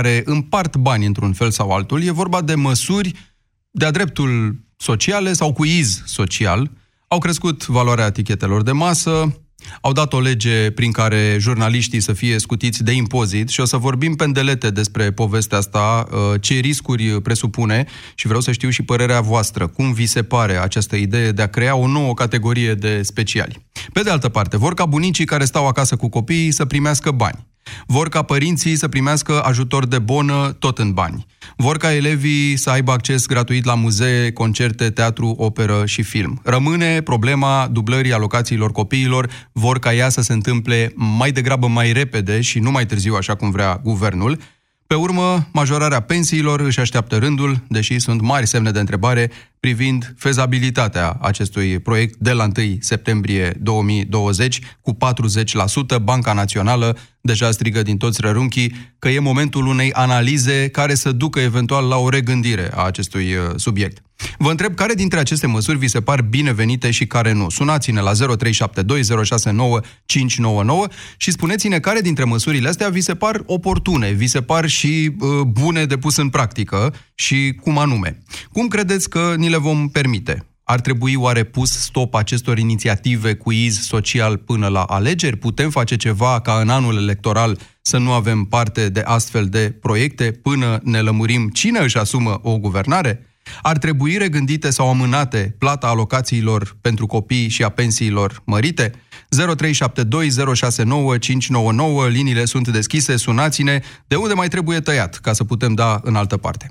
care împart bani într-un fel sau altul, e vorba de măsuri de-a dreptul sociale sau cu iz social. Au crescut valoarea etichetelor de masă, au dat o lege prin care jurnaliștii să fie scutiți de impozit și o să vorbim pendelete despre povestea asta, uh, ce riscuri presupune și vreau să știu și părerea voastră. Cum vi se pare această idee de a crea o nouă categorie de speciali? Pe de altă parte, vor ca bunicii care stau acasă cu copiii să primească bani. Vor ca părinții să primească ajutor de bonă tot în bani. Vor ca elevii să aibă acces gratuit la muzee, concerte, teatru, operă și film. Rămâne problema dublării alocațiilor copiilor. Vor ca ea să se întâmple mai degrabă mai repede și nu mai târziu, așa cum vrea guvernul. Pe urmă, majorarea pensiilor își așteaptă rândul, deși sunt mari semne de întrebare privind fezabilitatea acestui proiect de la 1 septembrie 2020 cu 40%. Banca Națională deja strigă din toți rărunchii că e momentul unei analize care să ducă eventual la o regândire a acestui uh, subiect. Vă întreb care dintre aceste măsuri vi se par binevenite și care nu. Sunați-ne la 0372069599 și spuneți-ne care dintre măsurile astea vi se par oportune, vi se par și uh, bune de pus în practică și cum anume. Cum credeți că ni le vom permite? Ar trebui oare pus stop acestor inițiative cu iz social până la alegeri? Putem face ceva ca în anul electoral să nu avem parte de astfel de proiecte până ne lămurim cine își asumă o guvernare? Ar trebui regândite sau amânate plata alocațiilor pentru copii și a pensiilor mărite? 0372069599, liniile sunt deschise, sunați-ne de unde mai trebuie tăiat ca să putem da în altă parte.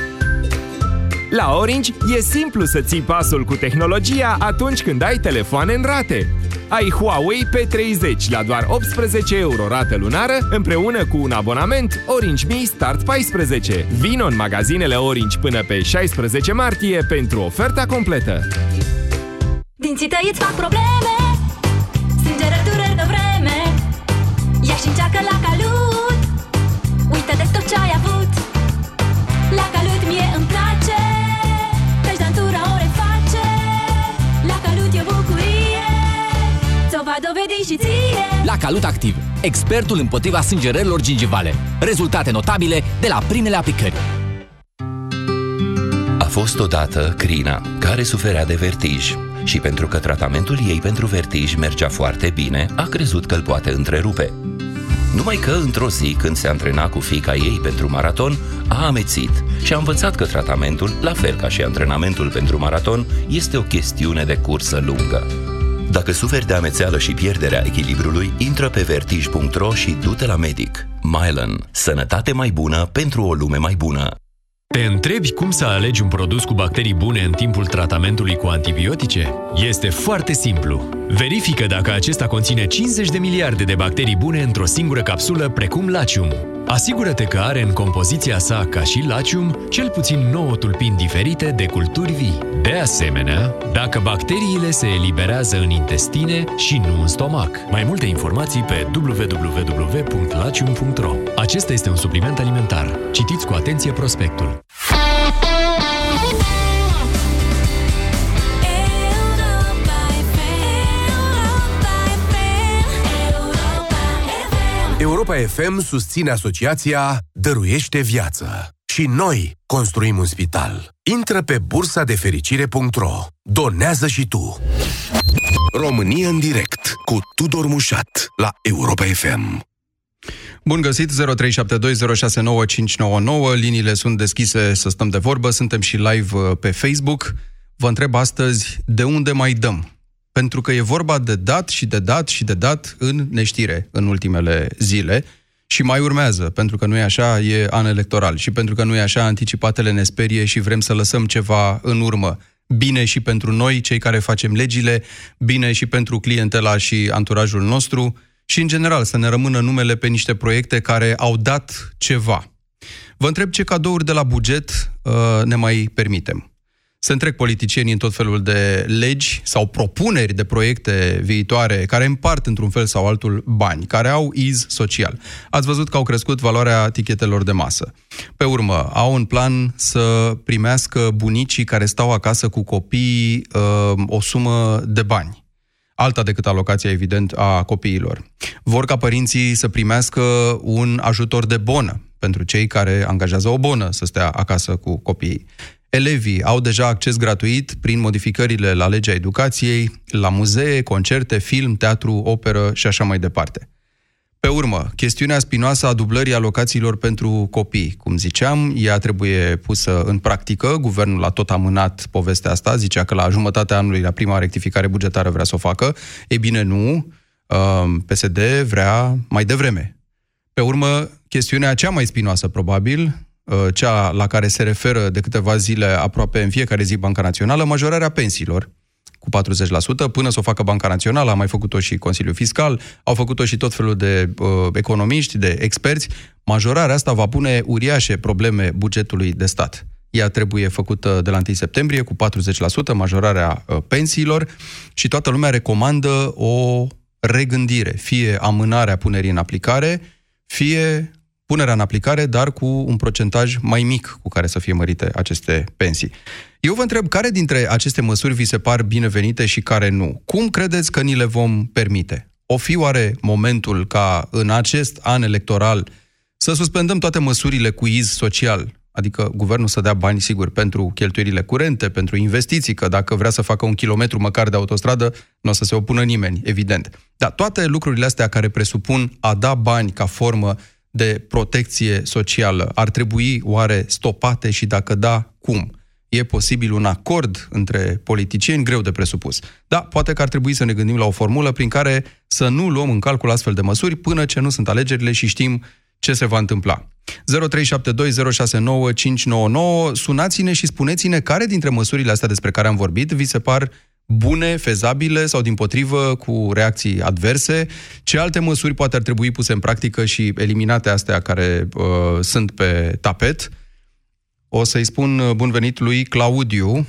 La Orange e simplu să ții pasul cu tehnologia atunci când ai telefoane în rate. Ai Huawei P30 la doar 18 euro rată lunară împreună cu un abonament Orange Me Start 14. Vino în magazinele Orange până pe 16 martie pentru oferta completă. Dinții tăi îți fac probleme Strângere, dureri de vreme Ia și încearcă la calut Uită de tot ce ai avut La calut Ți-o va dovedi și ție La Calut Activ, expertul împotriva sângerărilor gingivale. Rezultate notabile de la primele aplicări. A fost odată Crina, care suferea de vertij și pentru că tratamentul ei pentru vertij mergea foarte bine, a crezut că îl poate întrerupe. Numai că, într-o zi, când se antrena cu fica ei pentru maraton, a amețit și a învățat că tratamentul, la fel ca și antrenamentul pentru maraton, este o chestiune de cursă lungă. Dacă suferi de amețeală și pierderea echilibrului, intră pe vertij.ro și du-te la medic. Mylan. Sănătate mai bună pentru o lume mai bună. Te întrebi cum să alegi un produs cu bacterii bune în timpul tratamentului cu antibiotice? Este foarte simplu. Verifică dacă acesta conține 50 de miliarde de bacterii bune într-o singură capsulă, precum Lacium. Asigură-te că are în compoziția sa, ca și Lacium, cel puțin 9 tulpini diferite de culturi vii. De asemenea, dacă bacteriile se eliberează în intestine și nu în stomac. Mai multe informații pe www.lacium.ro Acesta este un supliment alimentar. Citiți cu atenție prospectul. Europa FM susține asociația Dăruiește Viață. Și noi construim un spital. Intră pe bursa de fericire.ro. Donează și tu. România în direct cu Tudor Mușat la Europa FM. Bun găsit, 0372069599, liniile sunt deschise să stăm de vorbă, suntem și live uh, pe Facebook. Vă întreb astăzi, de unde mai dăm? Pentru că e vorba de dat și de dat și de dat în neștire în ultimele zile și mai urmează, pentru că nu e așa, e an electoral și pentru că nu e așa, anticipatele ne sperie și vrem să lăsăm ceva în urmă. Bine și pentru noi, cei care facem legile, bine și pentru clientela și anturajul nostru și, în general, să ne rămână numele pe niște proiecte care au dat ceva. Vă întreb ce cadouri de la buget uh, ne mai permitem. Se întrec politicienii în tot felul de legi sau propuneri de proiecte viitoare care împart într-un fel sau altul bani, care au iz social. Ați văzut că au crescut valoarea tichetelor de masă. Pe urmă, au în plan să primească bunicii care stau acasă cu copii uh, o sumă de bani alta decât alocația, evident, a copiilor. Vor ca părinții să primească un ajutor de bonă pentru cei care angajează o bonă să stea acasă cu copiii. Elevii au deja acces gratuit prin modificările la legea educației, la muzee, concerte, film, teatru, operă și așa mai departe. Pe urmă, chestiunea spinoasă a dublării alocațiilor pentru copii. Cum ziceam, ea trebuie pusă în practică. Guvernul a tot amânat povestea asta, zicea că la jumătatea anului, la prima rectificare bugetară, vrea să o facă. E bine, nu. PSD vrea mai devreme. Pe urmă, chestiunea cea mai spinoasă, probabil, Uh, cea la care se referă de câteva zile aproape în fiecare zi Banca Națională, majorarea pensiilor cu 40%, până să o facă Banca Națională, a mai făcut-o și Consiliul Fiscal, au făcut-o și tot felul de uh, economiști, de experți. Majorarea asta va pune uriașe probleme bugetului de stat. Ea trebuie făcută de la 1 septembrie cu 40% majorarea uh, pensiilor și toată lumea recomandă o regândire, fie amânarea punerii în aplicare, fie punerea în aplicare, dar cu un procentaj mai mic cu care să fie mărite aceste pensii. Eu vă întreb, care dintre aceste măsuri vi se par binevenite și care nu? Cum credeți că ni le vom permite? O fi oare momentul ca în acest an electoral să suspendăm toate măsurile cu iz social, adică guvernul să dea bani, sigur, pentru cheltuielile curente, pentru investiții, că dacă vrea să facă un kilometru măcar de autostradă, nu o să se opună nimeni, evident. Dar toate lucrurile astea care presupun a da bani ca formă de protecție socială ar trebui oare stopate și dacă da, cum? E posibil un acord între politicieni greu de presupus. Da, poate că ar trebui să ne gândim la o formulă prin care să nu luăm în calcul astfel de măsuri până ce nu sunt alegerile și știm ce se va întâmpla. 0372069599 Sunați-ne și spuneți-ne care dintre măsurile astea despre care am vorbit vi se par bune, fezabile sau, din potrivă, cu reacții adverse? Ce alte măsuri poate ar trebui puse în practică și eliminate astea care uh, sunt pe tapet? O să-i spun uh, bun venit lui Claudiu.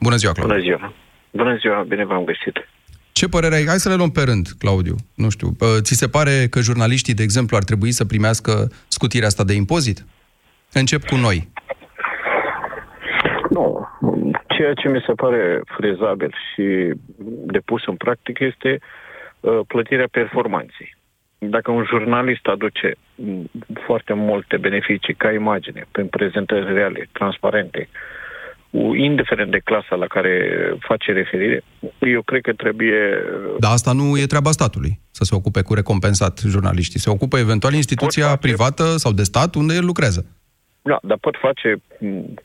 Bună ziua, Claudiu. Bună ziua. Bună ziua, bine v-am găsit. Ce părere ai? Hai să le luăm pe rând, Claudiu. Nu știu. Uh, ți se pare că jurnaliștii, de exemplu, ar trebui să primească scutirea asta de impozit? Încep cu noi. Nu. Ceea ce mi se pare frezabil și de pus în practică este uh, plătirea performanței. Dacă un jurnalist aduce foarte multe beneficii ca imagine, prin prezentări reale, transparente, indiferent de clasa la care face referire, eu cred că trebuie... Dar asta nu e treaba statului, să se ocupe cu recompensat jurnaliștii. Se ocupă eventual instituția face... privată sau de stat unde el lucrează. Da, dar pot face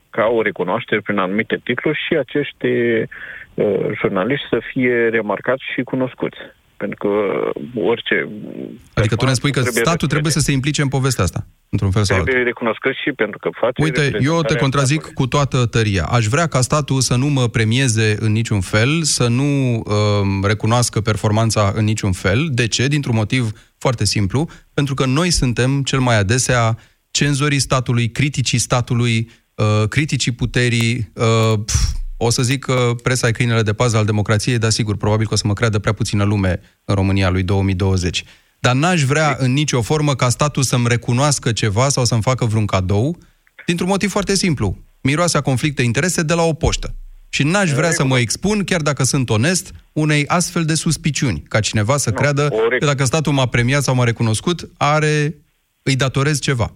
ca o recunoaștere prin anumite titluri și acești uh, jurnaliști să fie remarcați și cunoscuți. Pentru că orice... Adică tu ne spui că statul trebuie să se implice în povestea asta, într-un fel sau Trebuie recunoscut și pentru că face... Uite, eu te contrazic cu toată tăria. Aș vrea ca statul să nu mă premieze în niciun fel, să nu uh, recunoască performanța în niciun fel. De ce? Dintr-un motiv foarte simplu. Pentru că noi suntem cel mai adesea cenzorii statului, criticii statului, uh, criticii puterii, uh, pf, o să zic că presa e câinele de pază al democrației, dar sigur, probabil că o să mă creadă prea puțină lume în România lui 2020. Dar n-aș vrea în nicio formă ca statul să-mi recunoască ceva sau să-mi facă vreun cadou, dintr-un motiv foarte simplu. Miroase a conflicte interese de la o poștă. Și n-aș vrea să mă expun, chiar dacă sunt onest, unei astfel de suspiciuni, ca cineva să creadă că dacă statul m-a premiat sau m-a recunoscut, are, îi datorez ceva.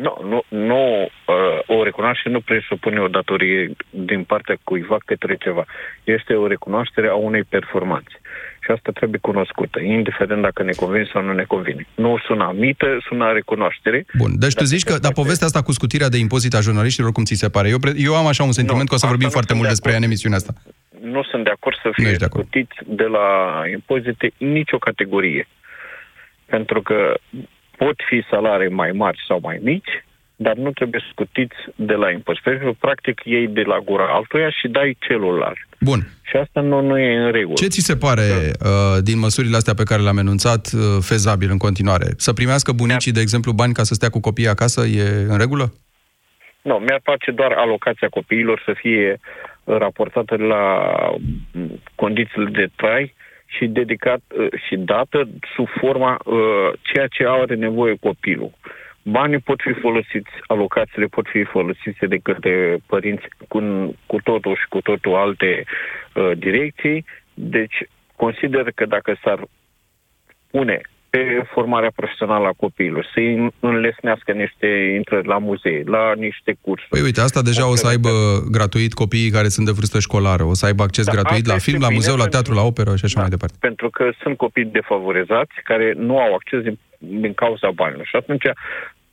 Nu, nu, nu uh, o recunoaștere nu presupune o datorie din partea cuiva către ceva. Este o recunoaștere a unei performanțe. Și asta trebuie cunoscută, indiferent dacă ne convine sau nu ne convine. Nu sună mită, sună recunoaștere. Bun, deci tu zici că, dar povestea asta cu scutirea de impozit a jurnaliștilor, cum ți se pare? Eu, eu am așa un sentiment nu, că o să vorbim foarte mult de despre ea în emisiunea asta. Nu sunt de acord să fie de scutiți de la impozite nicio categorie. Pentru că pot fi salarii mai mari sau mai mici, dar nu trebuie scutiți de la impozit. Pentru că, practic, iei de la gura altuia și dai celuilalt. Bun. Și asta nu, nu e în regulă. Ce ți se pare uh, din măsurile astea pe care le-am enunțat uh, fezabil în continuare? Să primească bunicii, de exemplu, bani ca să stea cu copiii acasă e în regulă? Nu, mi-ar place doar alocația copiilor să fie raportată la mm, condițiile de trai și dedicat uh, și dată sub forma uh, ceea ce are nevoie copilul. Banii pot fi folosiți, alocațiile pot fi folosite de către părinți cu, cu totul și cu totul alte uh, direcții. Deci, consider că dacă s-ar pune pe formarea profesională a copiilor, să-i înlesnească niște intrări la muzee, la niște cursuri. Păi uite, asta deja o să aibă gratuit copiii care sunt de vârstă școlară, o să aibă acces da, gratuit la film, la muzeu, la teatru, la operă și așa da, mai departe. Pentru că sunt copii defavorizați care nu au acces din, din cauza banilor și atunci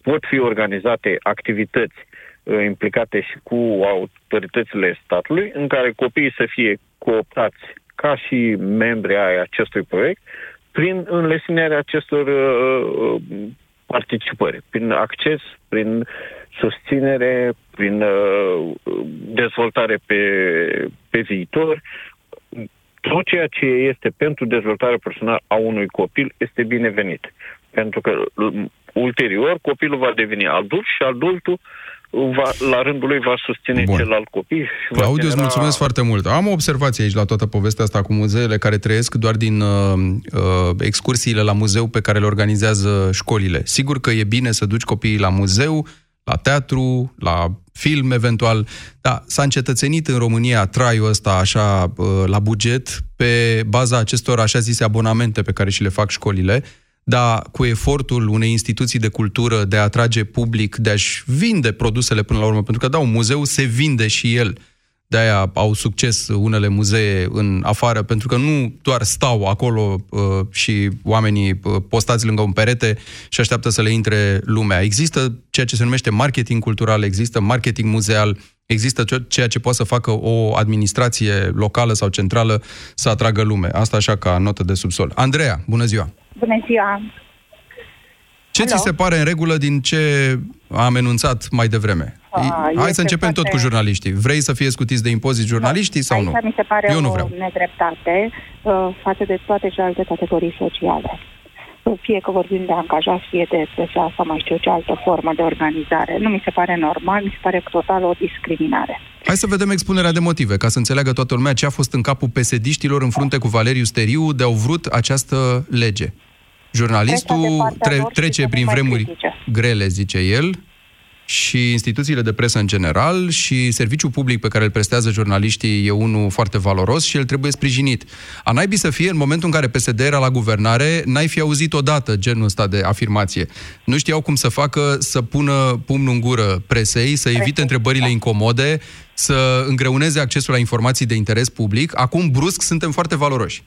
pot fi organizate activități uh, implicate și cu autoritățile statului, în care copiii să fie cooptați ca și membri ai acestui proiect, prin înlesnirea acestor uh, uh, participări, prin acces, prin susținere, prin uh, dezvoltare pe, pe viitor. Tot ceea ce este pentru dezvoltarea personală a unui copil este binevenit. Pentru că ulterior copilul va deveni adult și adultul va, la rândul lui va susține Bun. celălalt copii. Și Claudiu, genera... îți mulțumesc foarte mult. Am o observație aici la toată povestea asta cu muzeele care trăiesc doar din uh, uh, excursiile la muzeu pe care le organizează școlile. Sigur că e bine să duci copiii la muzeu, la teatru, la film eventual, dar s-a încetățenit în România traiul ăsta așa uh, la buget pe baza acestor așa zise abonamente pe care și le fac școlile dar cu efortul unei instituții de cultură de a atrage public, de a-și vinde produsele până la urmă, pentru că, da, un muzeu se vinde și el. De-aia au succes unele muzee în afară, pentru că nu doar stau acolo uh, și oamenii uh, postați lângă un perete și așteaptă să le intre lumea. Există ceea ce se numește marketing cultural, există marketing muzeal, există ceea ce poate să facă o administrație locală sau centrală să atragă lume. Asta așa ca notă de subsol. Andreea, bună ziua! Bună ziua! Ce Hello? ți se pare în regulă din ce am enunțat mai devreme? A, Hai să începem foarte... tot cu jurnaliștii. Vrei să fie scutiți de impozit jurnaliștii sau Aici nu? mi se pare Eu o nu vreau. nedreptate uh, față de toate celelalte categorii sociale. Uh, fie că vorbim de angajați, fie de PSA sau mai știu ce altă formă de organizare. Nu mi se pare normal, mi se pare total o discriminare. Hai să vedem expunerea de motive, ca să înțeleagă toată lumea ce a fost în capul pesediștilor în frunte cu Valeriu Steriu de au vrut această lege. Jurnalistul tre- trece prin vremuri critice. grele, zice el, și instituțiile de presă în general și serviciul public pe care îl prestează jurnaliștii e unul foarte valoros și el trebuie sprijinit. A naibii să fie, în momentul în care PSD era la guvernare, n-ai fi auzit odată genul ăsta de afirmație. Nu știau cum să facă să pună pumnul în gură presei, să evite întrebările incomode, să îngreuneze accesul la informații de interes public. Acum, brusc, suntem foarte valoroși.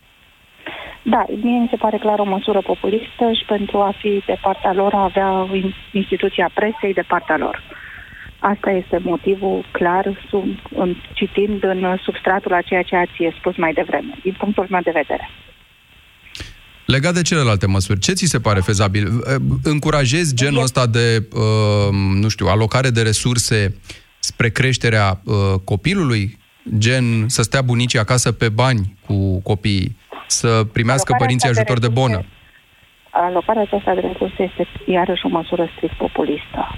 Da, mie mi se pare clar o măsură populistă și pentru a fi de partea lor a avea instituția presei de partea lor. Asta este motivul clar, sub, în, citind în substratul a ceea ce ați spus mai devreme, din punctul meu de vedere. Legat de celelalte măsuri, ce ți se pare fezabil? Încurajezi genul ăsta de, uh, nu știu, alocare de resurse spre creșterea uh, copilului? Gen să stea bunicii acasă pe bani cu copiii? Să primească alocarea părinții ajutor de, de bonă. Alocarea aceasta de resurse este iarăși o măsură strict populistă.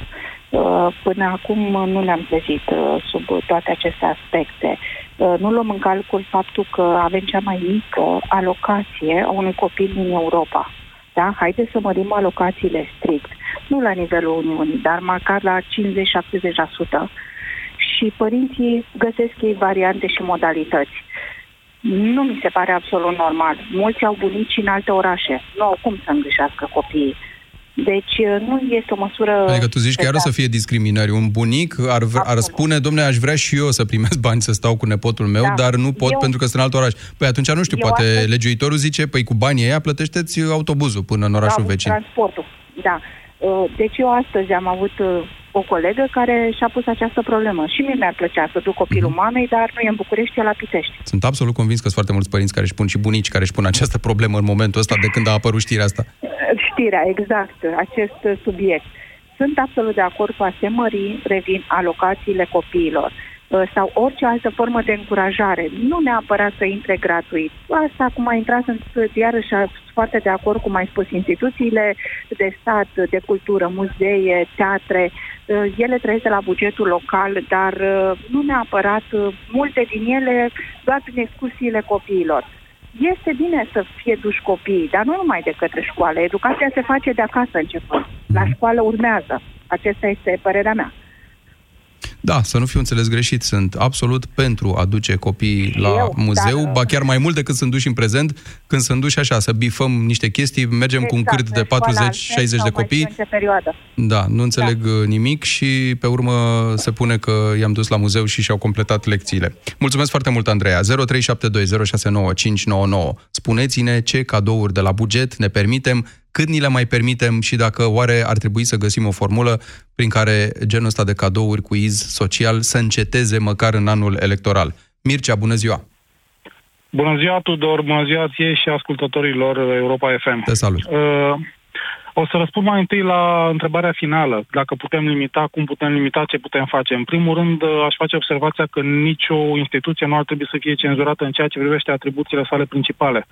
Uh, până acum nu le-am trezit uh, sub toate aceste aspecte. Uh, nu luăm în calcul faptul că avem cea mai mică alocație a unui copil din Europa. Da? Haideți să mărim alocațiile strict, nu la nivelul Uniunii, dar măcar la 50-70%. Și părinții găsesc ei variante și modalități nu mi se pare absolut normal. Mulți au bunici în alte orașe. Nu au cum să îngrijească copiii. Deci uh, nu este o măsură... Adică tu zici chiar o să fie discriminări. Un bunic ar, ar spune, domne, aș vrea și eu să primesc bani să stau cu nepotul meu, da. dar nu pot eu... pentru că sunt în alt oraș. Păi atunci nu știu, eu poate astăzi... legiuitorul zice, păi cu banii ăia plătește-ți autobuzul până în orașul da, vecin. transportul, da. Uh, deci eu astăzi am avut uh, o colegă care și-a pus această problemă. Și mie mi-ar plăcea să duc copilul mm-hmm. mamei, dar nu e în București, e la Pitești. Sunt absolut convins că sunt foarte mulți părinți care își pun și bunici care își pun această problemă în momentul ăsta de când a apărut știrea asta. Știrea, exact, acest subiect. Sunt absolut de acord cu asemării, revin, alocațiile copiilor. Uh, sau orice altă formă de încurajare, nu neapărat să intre gratuit. Asta, cum a intrat, sunt iarăși foarte de acord cu mai spus, instituțiile de stat, de cultură, muzee, teatre, uh, ele trăiesc la bugetul local, dar uh, nu neapărat multe din ele doar prin excursiile copiilor. Este bine să fie duși copiii, dar nu numai de către școală. Educația se face de acasă începând. La Mhm. școală urmează. Acesta este părerea mea. Da, să nu fiu înțeles greșit, sunt absolut pentru a duce copiii la eu, muzeu, dar- ba chiar mai mult decât sunt duși în prezent, când sunt duși așa, să bifăm niște chestii, mergem cu un Exact, cârt de în școala 40-60 de sau mai copii, știu în ce perioadă. Da, nu înțeleg da. nimic și pe urmă se pune că i-am dus la muzeu și și-au completat lecțiile. Mulțumesc foarte mult, Andreea. 0372069599. Spuneți-ne ce cadouri de la buget ne permitem, cât ni le mai permitem și dacă oare ar trebui să găsim o formulă prin care genul ăsta de cadouri cu iz social să înceteze măcar în anul electoral. Mircea, bună ziua! Bună ziua, Tudor, bună ziua ție și ascultătorilor Europa FM. Te salut! Uh, o să răspund mai întâi la întrebarea finală. Dacă putem limita, cum putem limita, ce putem face. În primul rând, uh, aș face observația că nicio instituție nu ar trebui să fie cenzurată în ceea ce privește atribuțiile sale principale.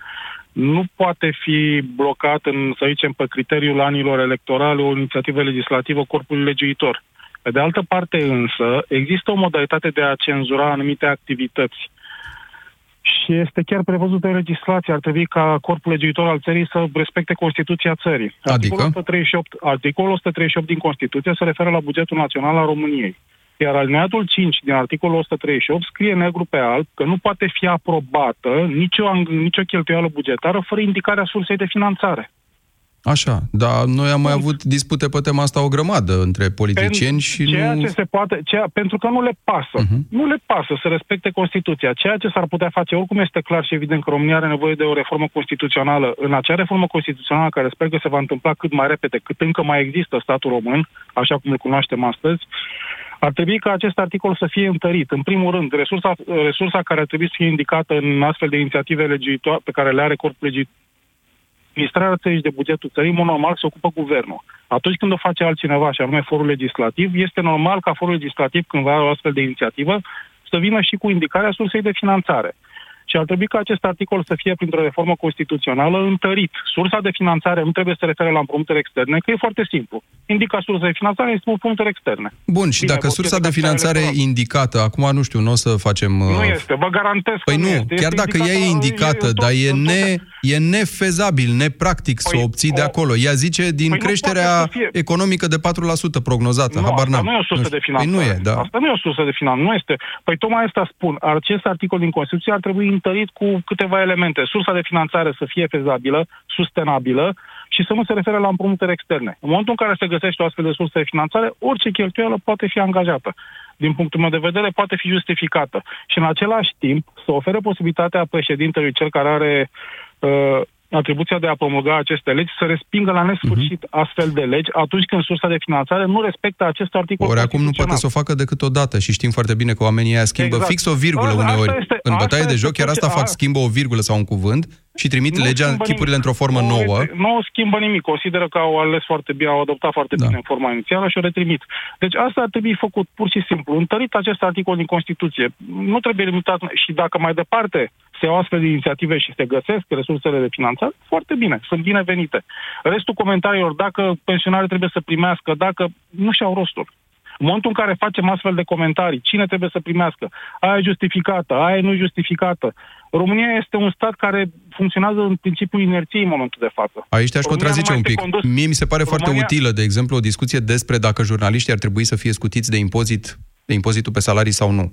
Nu poate fi blocat, în, să zicem, pe criteriul anilor electorale o inițiativă legislativă corpului legiuitor. Pe de altă parte însă, există o modalitate de a cenzura anumite activități și este chiar prevăzută în legislație. Ar trebui ca corpul legiuitor al țării să respecte Constituția țării. Adică? Articolul 138, articolul 138 din Constituție se referă la bugetul național al României. Iar alineatul 5 din articolul 138 scrie negru pe alb că nu poate fi aprobată nicio, nicio cheltuială bugetară fără indicarea sursei de finanțare. Așa, dar noi am mai avut dispute pe tema asta o grămadă între politicieni și ceea nu... ce se poate, ceea, pentru că nu le pasă. Mhm. Uh-huh. Nu le pasă să respecte Constituția. Ceea ce s-ar putea face, oricum este clar și evident că România are nevoie de o reformă constituțională. În acea reformă constituțională, care sper că se va întâmpla cât mai repede, cât încă mai există statul român, așa cum îl cunoaștem astăzi, ar trebui ca acest articol să fie întărit. În primul rând, resursa, resursa care ar trebui să fie indicată în astfel de inițiative legiuitoare pe care le are corpul legiuitor administrarea țării și de bugetul țării, în mod normal, se ocupă guvernul. Atunci când o face altcineva, și anume forul legislativ, este normal ca forul legislativ, când va o astfel de inițiativă, să vină și cu indicarea sursei de finanțare. Și ar trebui ca acest articol să fie, printr-o reformă constituțională, întărit. Sursa de finanțare nu trebuie să se refere la împrumuturi externe, că e foarte simplu. Indica sursa de finanțare este împrumuturi externe. Bun, și Bine, dacă vor sursa fi de de finanțare capital indicată, acum nu știu, nu o să facem... Nu uh, este, vă garantez Păi că nu, este. chiar Este dacă ea e indicată- indicată, în dar e, în ne, e nefezabil, nepractic să Păi, o obții de o- acolo. Ea zice din Păi nu creșterea poate să fie. economică de 4% prognozată. Nu, Habar asta n-am. nu e o sursă știu. de finanțare. Păi nu e, da. Asta nu e o sursă de finanțare, nu este. Păi tocmai asta spun. Acest articol din Constituție ar trebui întărit cu câteva elemente. Sursa de finanțare să fie fezabilă, sustenabilă și să nu se refere la împrumuturi externe. În momentul în care se găsește o astfel de sursă de finanțare, orice cheltuială poate fi angajată. Din punctul meu de vedere, poate fi justificată. Și în același timp să ofere posibilitatea președintelui, cel care are uh, atribuția de a promulga aceste legi, să respingă la nesfârșit Mhm. uh-huh. astfel de legi atunci când sursa de finanțare nu respectă acest articol Ori acum nu poate constituțional. să o facă decât o dată și știm foarte bine că oamenii aia schimbă Exact. fix o virgulă Asta uneori. este- în asta bătaie de este joc chiar tot asta ce- fac, a- schimbă o virgulă sau un cuvânt și trimit Nu legea, schimbă chipurile nimic. într-o formă Nu, nouă. este- Nu schimbă nimic. Consideră că au ales foarte bine, au adoptat foarte Da. bine în forma inițială și o retrimit. Deci asta ar trebui făcut pur și simplu. Întărit acest articol din Constituție. Nu trebuie limitat. Și dacă mai departe se iau astfel de inițiative și se găsesc resursele de finanțare, foarte bine, sunt binevenite. Restul comentariilor, dacă pensionarii trebuie să primească, dacă nu și-au rostul. În momentul în care facem astfel de comentarii, cine trebuie să primească? Aia e justificată, aia nu e justificată. România este un stat care funcționează în principiul inerției în momentul de față. Aici te-aș România contrazice nu un mai este pic. condus- Mie mi se pare foarte România- utilă, de exemplu, o discuție despre dacă jurnaliștii ar trebui să fie scutiți de impozit, de impozitul pe salarii sau nu.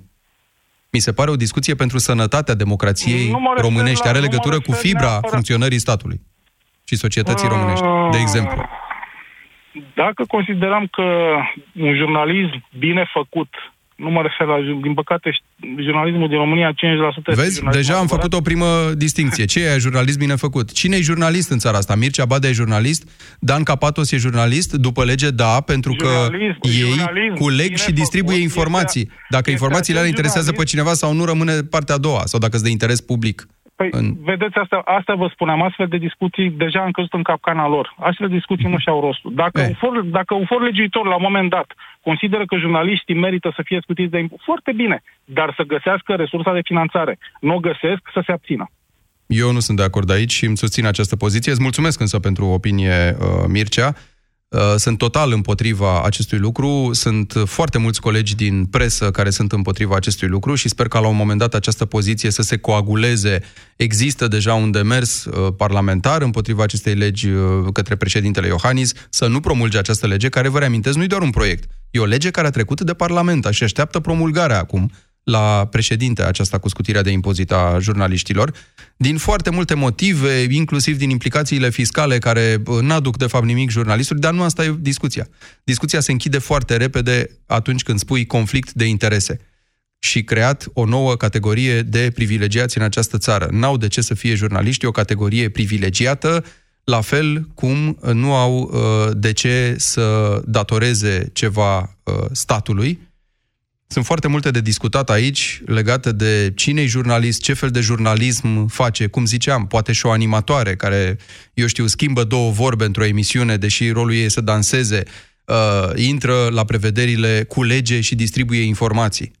Mi se pare o discuție pentru sănătatea democrației Nu mă refer românești. la- Are nu mă legătură cu refer fibra neapărat- funcționării statului și societății românești, de exemplu. Dacă considerăm că un jurnalism bine făcut, nu mă refer la, din păcate, jurnalismul din România, 5% este Vezi, jurnalism deja am adevărat. făcut o primă distinție. Ce e jurnalist bine făcut? Cine e jurnalist în țara asta? Mircea Badea e jurnalist? Dan Capatos e jurnalist? După lege, da, pentru că Jurnalism- ei jurnalism culeg bine și distribuie făcut informații. este- Dacă este informațiile alea acel interesează pe jurnalism- cineva sau nu, rămâne partea a doua, sau dacă sunt de interes public. Păi, În- vedeți, asta, asta vă spuneam, astfel de discuții deja am căzut în capcana lor. Astfel de discuții nu și-au rostul. Dacă, Eh. un for, dacă un for legiuitor, la un moment dat, consideră că jurnaliștii merită să fie scutiți de impu- foarte bine, dar să găsească resursa de finanțare. Nu o găsesc, să se abțină. Eu nu sunt de acord aici și îmi susțin această poziție. Îți mulțumesc însă pentru opinie, uh, Mircea. Uh, Sunt total împotriva acestui lucru. Sunt foarte mulți colegi din presă care sunt împotriva acestui lucru și sper ca la un moment dat această poziție să se coaguleze. Există deja un demers uh, parlamentar împotriva acestei legi uh, către președintele Iohannis să nu promulge această lege, care, vă reamintesc, nu e doar un proiect. E o lege care a trecut de Parlament și așteaptă promulgarea acum la președinte aceasta cu scutirea de impozit a jurnaliștilor, din foarte multe motive, inclusiv din implicațiile fiscale care bă, n-aduc de fapt nimic jurnalistului, dar nu asta e discuția. Discuția se închide foarte repede atunci când spui conflict de interese și creat o nouă categorie de privilegiați în această țară. N-au de ce să fie jurnaliști o categorie privilegiată, la fel cum nu au uh, de ce să datoreze ceva uh, statului, sunt foarte multe de discutat aici legate de cine e jurnalist, ce fel de jurnalism face, cum ziceam, poate și o animatoare care, eu știu, schimbă două vorbe într-o emisiune, deși rolul ei e să danseze, uh, intră la prevederile, culege și distribuie informații.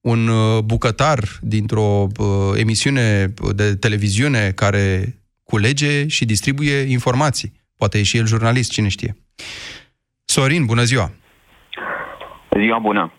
Un uh, bucătar dintr-o uh, emisiune de televiziune care culege și distribuie informații. Poate e și el jurnalist, cine știe. Sorin, bună ziua! Ziua bună!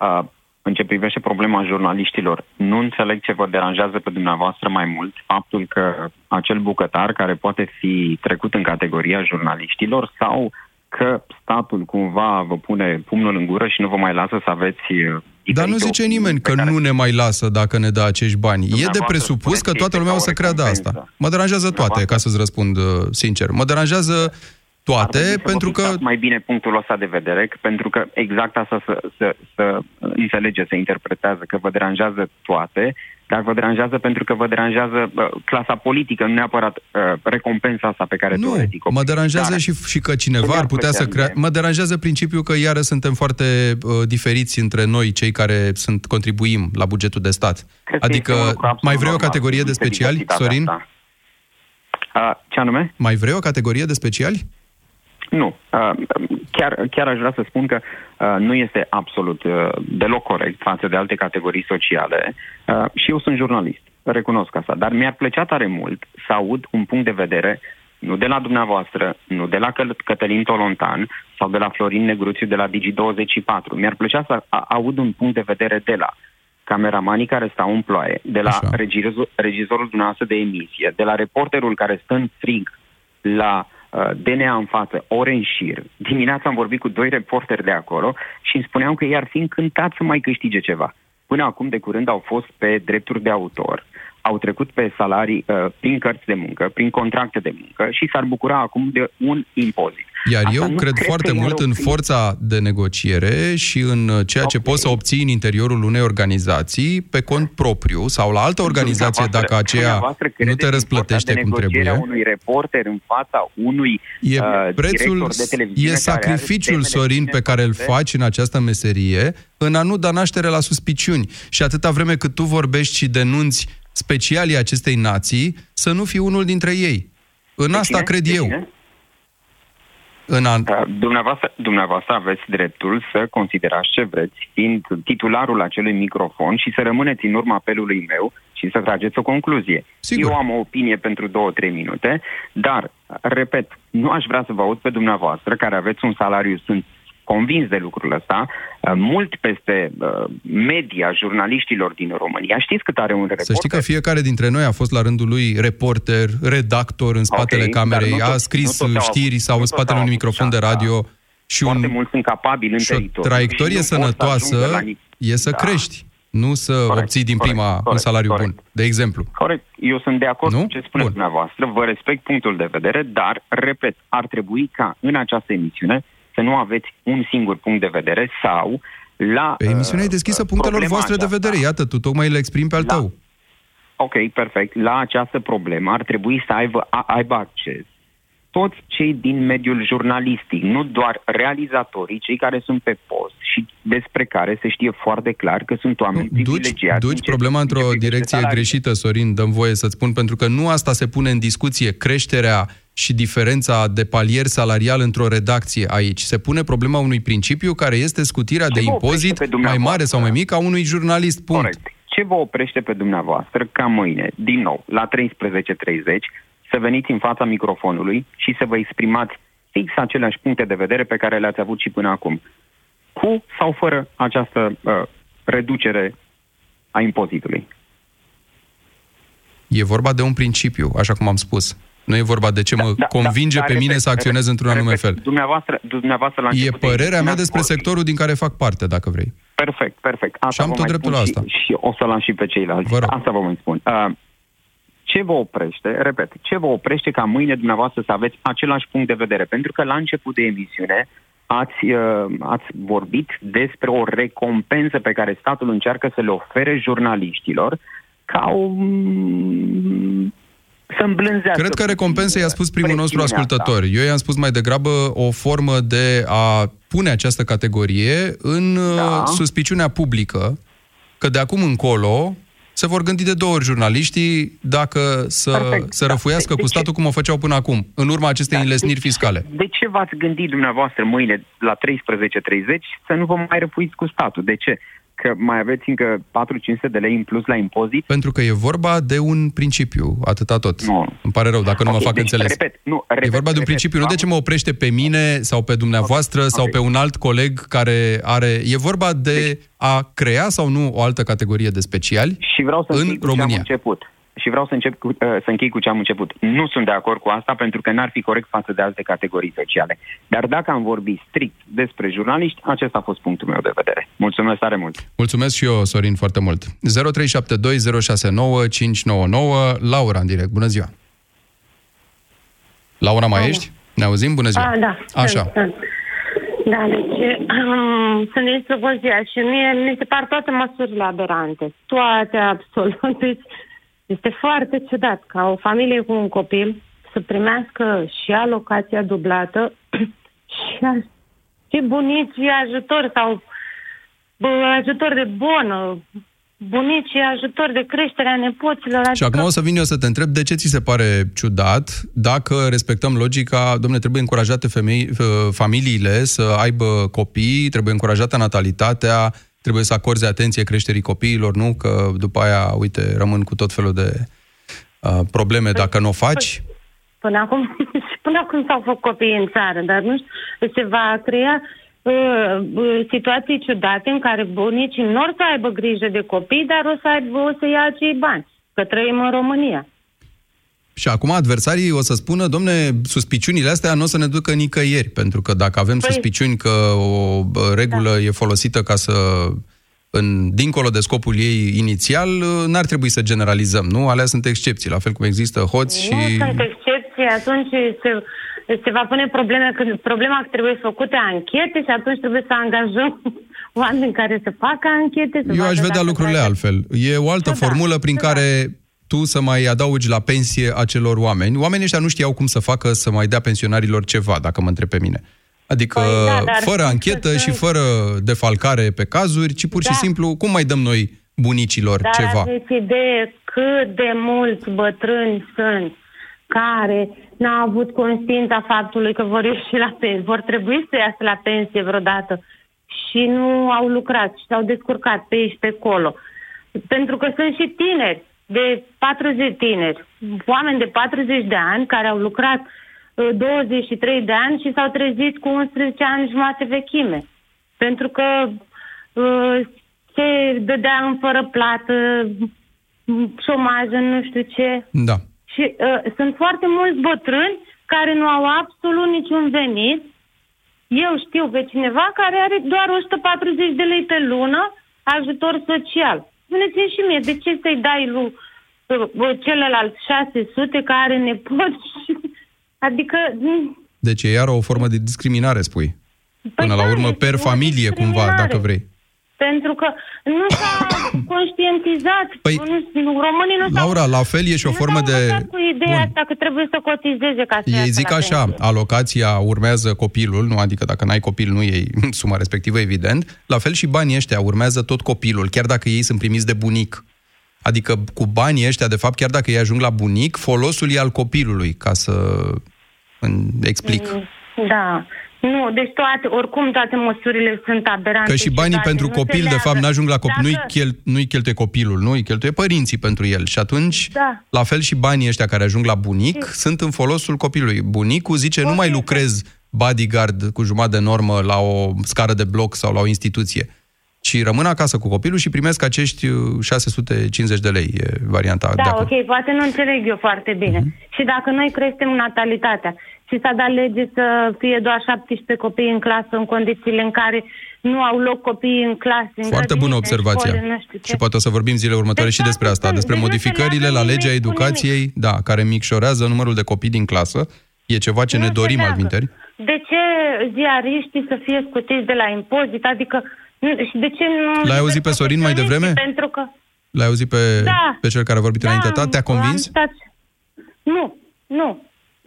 Uh, în ce privește problema jurnaliștilor, nu înțeleg ce vă deranjează pe dumneavoastră mai mult faptul că acel bucătar care poate fi trecut în categoria jurnaliștilor sau că statul cumva vă pune pumnul în gură și nu vă mai lasă să aveți uh, Dar nu zice nimeni că nu ne mai lasă dacă ne dă acești bani. E de Dumneavoastră presupus că spuneți toată că lumea o este să ca o creadă asta. recompensă. Mă deranjează toate, ca să-ți răspund uh, sincer. Mă deranjează toate Ar trebui să vă pentru că... fixați mai bine punctul ăsta de vedere, că- pentru că exact asta să, să, să înțelege, să interpretează, că vă deranjează toate, dar vă deranjează pentru că vă deranjează uh, clasa politică, nu neapărat uh, recompensa asta pe care Nu, teoretic o mă deranjează și, și că cineva ar putea să crea... Mă deranjează principiul că iară suntem foarte uh, diferiți între noi, cei care sunt contribuim la bugetul de stat. Cred că adică, este un lucru absolut mai vrei o normal, categorie de este speciali, diversitatea Sorin? asta. Uh, ce anume? Mai vrei o categorie de speciali? Nu. Uh, chiar, chiar aș vrea să spun că uh, nu este absolut uh, deloc corect față de alte categorii sociale. Uh, și eu sunt jurnalist, recunosc asta, dar mi-ar plăcea tare mult să aud un punct de vedere nu de la dumneavoastră, nu de la Căl- Cătălin Tolontan sau de la Florin Negruțiu de la Digi24. Mi-ar plăcea să a- aud un punct de vedere de la cameramanii care stau în ploaie, de la regizor, regizorul dumneavoastră de emisie, de la reporterul care stă în frig la uh, DNA în față, ore în șir. Dimineața am vorbit cu doi reporteri de acolo și îmi spuneau că i-ar fi încântat să mai câștige ceva. Până acum, de curând, au fost pe drepturi de autor, au trecut pe salarii uh, prin cărți de muncă, prin contracte de muncă și s-ar bucura acum de un impozit. Iar Asta eu nu cred cred foarte că mult e în o- forța de negociere și în uh, ceea ce poți să obții în interiorul unei organizații pe cont propriu sau la altă organizație dacă aceea Dumneavoastră nu credeți te în răsplătește forța de cum negociere trebuie. a unui reporter în fața unui E uh, prețul, director de televiziune e care are sacrificiul, temele Sorin, bine pe care îl făcute. faci în această meserie în a nu da naștere la suspiciuni. Și atâta vreme cât tu vorbești și denunți specialii acestei nații, să nu fii unul dintre ei. În De asta cine? cred De eu. cine? În a... Uh, Dumneavoastră, dumneavoastră aveți dreptul să considerați ce vreți, fiind titularul acelui microfon și să rămâneți în urma apelului meu și să trageți o concluzie. Sigur. Eu am o opinie pentru două-trei minute, dar, repet, nu aș vrea să vă aud pe dumneavoastră, care aveți un salariu, sunt convins de lucrul ăsta, uh, mult peste uh, media jurnaliștilor din România. Știți cât are un reporter? Să știi că fiecare dintre noi a fost la rândul lui reporter, redactor în spatele Ok, dar camerei, nu tot- a nu scris toți au știri avut- sau nu în toți spatele au unui avut microfon de șansa. radio și Foarte un, mulți sunt capabili în și o teritoriu. traiectorie și nu pot să ajungă sănătoasă la ni- e să Da. crești, nu să obții din corect, prima un corect, salariu corect. bun, de exemplu. Corect. Eu sunt de acord Nu? cu ce spuneți Bun. dumneavoastră, vă respect punctul de vedere, dar, repet, ar trebui ca în această emisiune să nu aveți un singur punct de vedere sau la... Pe emisiunea e uh, deschisă punctelor problema voastre de aceasta. vedere. Iată, tu tocmai le exprimi pe al Da. tău. Ok, perfect. La această problemă ar trebui să aibă, a, aibă acces toți cei din mediul jurnalistic, nu doar realizatorii, cei care sunt pe post și despre care se știe foarte clar că sunt oameni Duci, privilegiați. duci problema într-o direcție salarii. greșită, Sorin, dăm voie să-ți spun, pentru că nu asta se pune în discuție, creșterea și diferența de palier salarial într-o redacție aici. Se pune problema unui principiu care este scutirea Ce de vă oprește impozit pe mai dumneavoastră? mare sau mai mic a unui jurnalist. Punct. Corect. Ce vă oprește pe dumneavoastră ca mâine, din nou, la 13.30, să veniți în fața microfonului și să vă exprimați fix aceleași puncte de vedere pe care le-ați avut și până acum? Cu sau fără această uh, reducere a impozitului? E vorba de un principiu, așa cum am spus. Nu e vorba de ce mă Da, convinge da, pe repet, mine să acționez repet, într-un anume repet, fel. Dumneavoastră, dumneavoastră la E început părerea mea ne-ați despre vorbit. sectorul din care fac parte, dacă vrei. Perfect, perfect. Asta Și am vă tot mai dreptul spun la și, asta. Și o să-l am și pe ceilalți. Vă rog. Asta vă mai spun. Uh, ce vă oprește, repet, ce vă oprește ca mâine dumneavoastră să aveți același punct de vedere? Pentru că la început de emisiune ați, uh, ați vorbit despre o recompensă pe care statul încearcă să le ofere jurnaliștilor ca o... mm, să îmblânzească... Cred că recompensa i-a spus primul nostru presiunea asta. ascultător. Eu i-am spus mai degrabă o formă de a pune această categorie în Da. da. suspiciunea publică că de acum încolo se vor gândi de două ori jurnaliștii dacă să, Perfect, să da. răfuiască De cu ce? statul cum o făceau până acum, în urma acestei Da, înlesniri de ce- fiscale. De ce v-ați gândit dumneavoastră mâine la 13.30 să nu vă mai răfuiți cu statul? De ce? Că mai aveți încă 4-500 de lei în plus la impozit? Pentru că e vorba de un principiu, atâta tot. Nu. Îmi pare rău dacă nu mă Ok, fac deci, înțeles. Repet, nu, repet, e vorba de un repet, principiu, nu de ce mă oprește pe mine sau pe dumneavoastră Ok, sau ok. pe un alt coleg care are... E vorba de a crea sau nu o altă categorie de speciali Și vreau să în închei cu ce am România. început. Și vreau să, încep cu, uh, să închei cu ce am început. Nu sunt de acord cu asta pentru că n-ar fi corect față de alte categorii sociale. Dar dacă am vorbit strict despre jurnaliști, acesta a fost punctul meu de vedere. Mulțumesc tare mult! Mulțumesc și eu, Sorin, foarte mult. 0372069599 Laura în direct. Bună ziua! Laura, mai ești? Ne auzim? Bună ziua! A, da. Așa. Sunt, sunt. Da, deci um, sunt din Slobozia și mie mi se par toate măsurile aberante. Toate, absolut. Deci este foarte ciudat ca o familie cu un copil să primească și alocația dublată și, a, și bunicii ajutor sau bă, ajutor de bonă, bunicii ajutor de creștere a nepoților. Și acum o să vin eu să te întreb de ce ți se pare ciudat dacă respectăm logica, domne, trebuie încurajate femei, f- familiile să aibă copii, trebuie încurajată natalitatea, trebuie să acorzi atenție creșterii copiilor, nu? Că după aia, uite, rămân cu tot felul de uh, probleme dacă nu o faci. Până acum, și până acum s-au făcut copii în țară, dar nu știu, se va crea uh, uh, situații ciudate în care bunicii nu or să aibă grijă de copii, dar o să, aibă, o să ia acei bani, că trăim în România. Și acum adversarii o să spună, domne, suspiciunile astea nu o să ne ducă nicăieri, pentru că dacă avem Păi- suspiciuni că o bă, regulă e folosită ca să, în, dincolo de scopul ei inițial, n-ar trebui să generalizăm, nu? Alea sunt excepții, la fel cum există hoți și... Nu sunt excepții, atunci se, se va pune probleme, când problema că trebuie făcute anchete și atunci trebuie să angajăm oameni care să facă anchete. Să Eu aș vadă vedea dacă lucrurile trebuie- altfel. E o altă Da, formulă prin da. care tu să mai adaugi la pensie acelor oameni. Oamenii ăștia nu știau cum să facă să mai dea pensionarilor ceva, dacă mă întreb pe mine. Adică Păi da, dar fără să anchetă și sunt- fără defalcare pe cazuri, ci pur și Da. simplu, cum mai dăm noi bunicilor Dar ceva? aveți idee cât de mulți bătrâni sunt care n-au avut conștiința faptului că vor ieși la pensie, vor trebui să iasă la pensie vreodată și nu au lucrat și s-au descurcat pe aici, pe acolo. Pentru că sunt și tineri, de 40 tineri, oameni de 40 de ani care au lucrat uh, 23 de ani și s-au trezit cu 11 ani jumate vechime. Pentru că uh, se dădea în fără plată, m, șomaj în nu știu ce. Da. Și uh, sunt foarte mulți bătrâni care nu au absolut niciun venit. Eu știu pe cineva care are doar 140 de lei pe lună ajutor social. Spuneți-mi și mie, de ce să-i dai lui uh, celălalt 600 care ne pot și... Adică... m, Deci e iar o formă de discriminare, spui. Până la da, urmă, este per o familie, cumva, discriminare. dacă vrei. Pentru că nu s-a conștientizat. Păi, nu, nu, românii nu s-au Laura, la fel e și o formă de... cu ideea Bun. asta că trebuie să cotizeze ca să Ei iasă zic la așa, pensie. alocația urmează copilul, nu? Adică dacă n-ai copil, nu iei suma respectivă, evident. La fel și banii ăștia urmează tot copilul, chiar dacă ei sunt primiți de bunic. Adică cu banii ăștia, de fapt, chiar dacă ei ajung la bunic, folosul e al copilului, ca să îmi explic. Mm, Da. Nu, deci toate, oricum toate măsurile sunt aberante. Că și banii date, pentru nu se copil, de leagă. fapt, n-ajung la copil, Dacă- nu-i, chel, nu-i cheltuie copilul, nu, îi cheltuie părinții pentru el. Și atunci, Da. la fel și banii ăștia care ajung la bunic, sunt în folosul copilului. Bunicul zice, nu mai lucrez bodyguard cu jumătate de normă la o scară de bloc sau la o instituție, ci rămân acasă cu copilul și primesc acești uh, 650 de lei, e varianta de Da, acum. ok, poate nu înțeleg eu foarte bine. Mhm. Și dacă noi creștem natalitatea și s-a dat lege să fie doar 17 copii în clasă în condițiile în care nu au loc copiii în clase, în Foarte bună grădinițe, în observația. școle, nu știu ce. Și poate o să vorbim zile următoare și despre asta, despre deci nu se modificările leagă la nimic legea cu educației, da, care micșorează numărul de copii din clasă. E ceva ce Nu ne se dorim leagă. al minteri. De ce ziariștii să fie scutiți de la impozit? Adică, nu- și de ce nu... L-ai auzit pe Sorin mai devreme? Pentru că... L-ai auzit pe, Da. pe cel care a vorbit înaintea ta? Te-a am convins? stat... Nu, nu.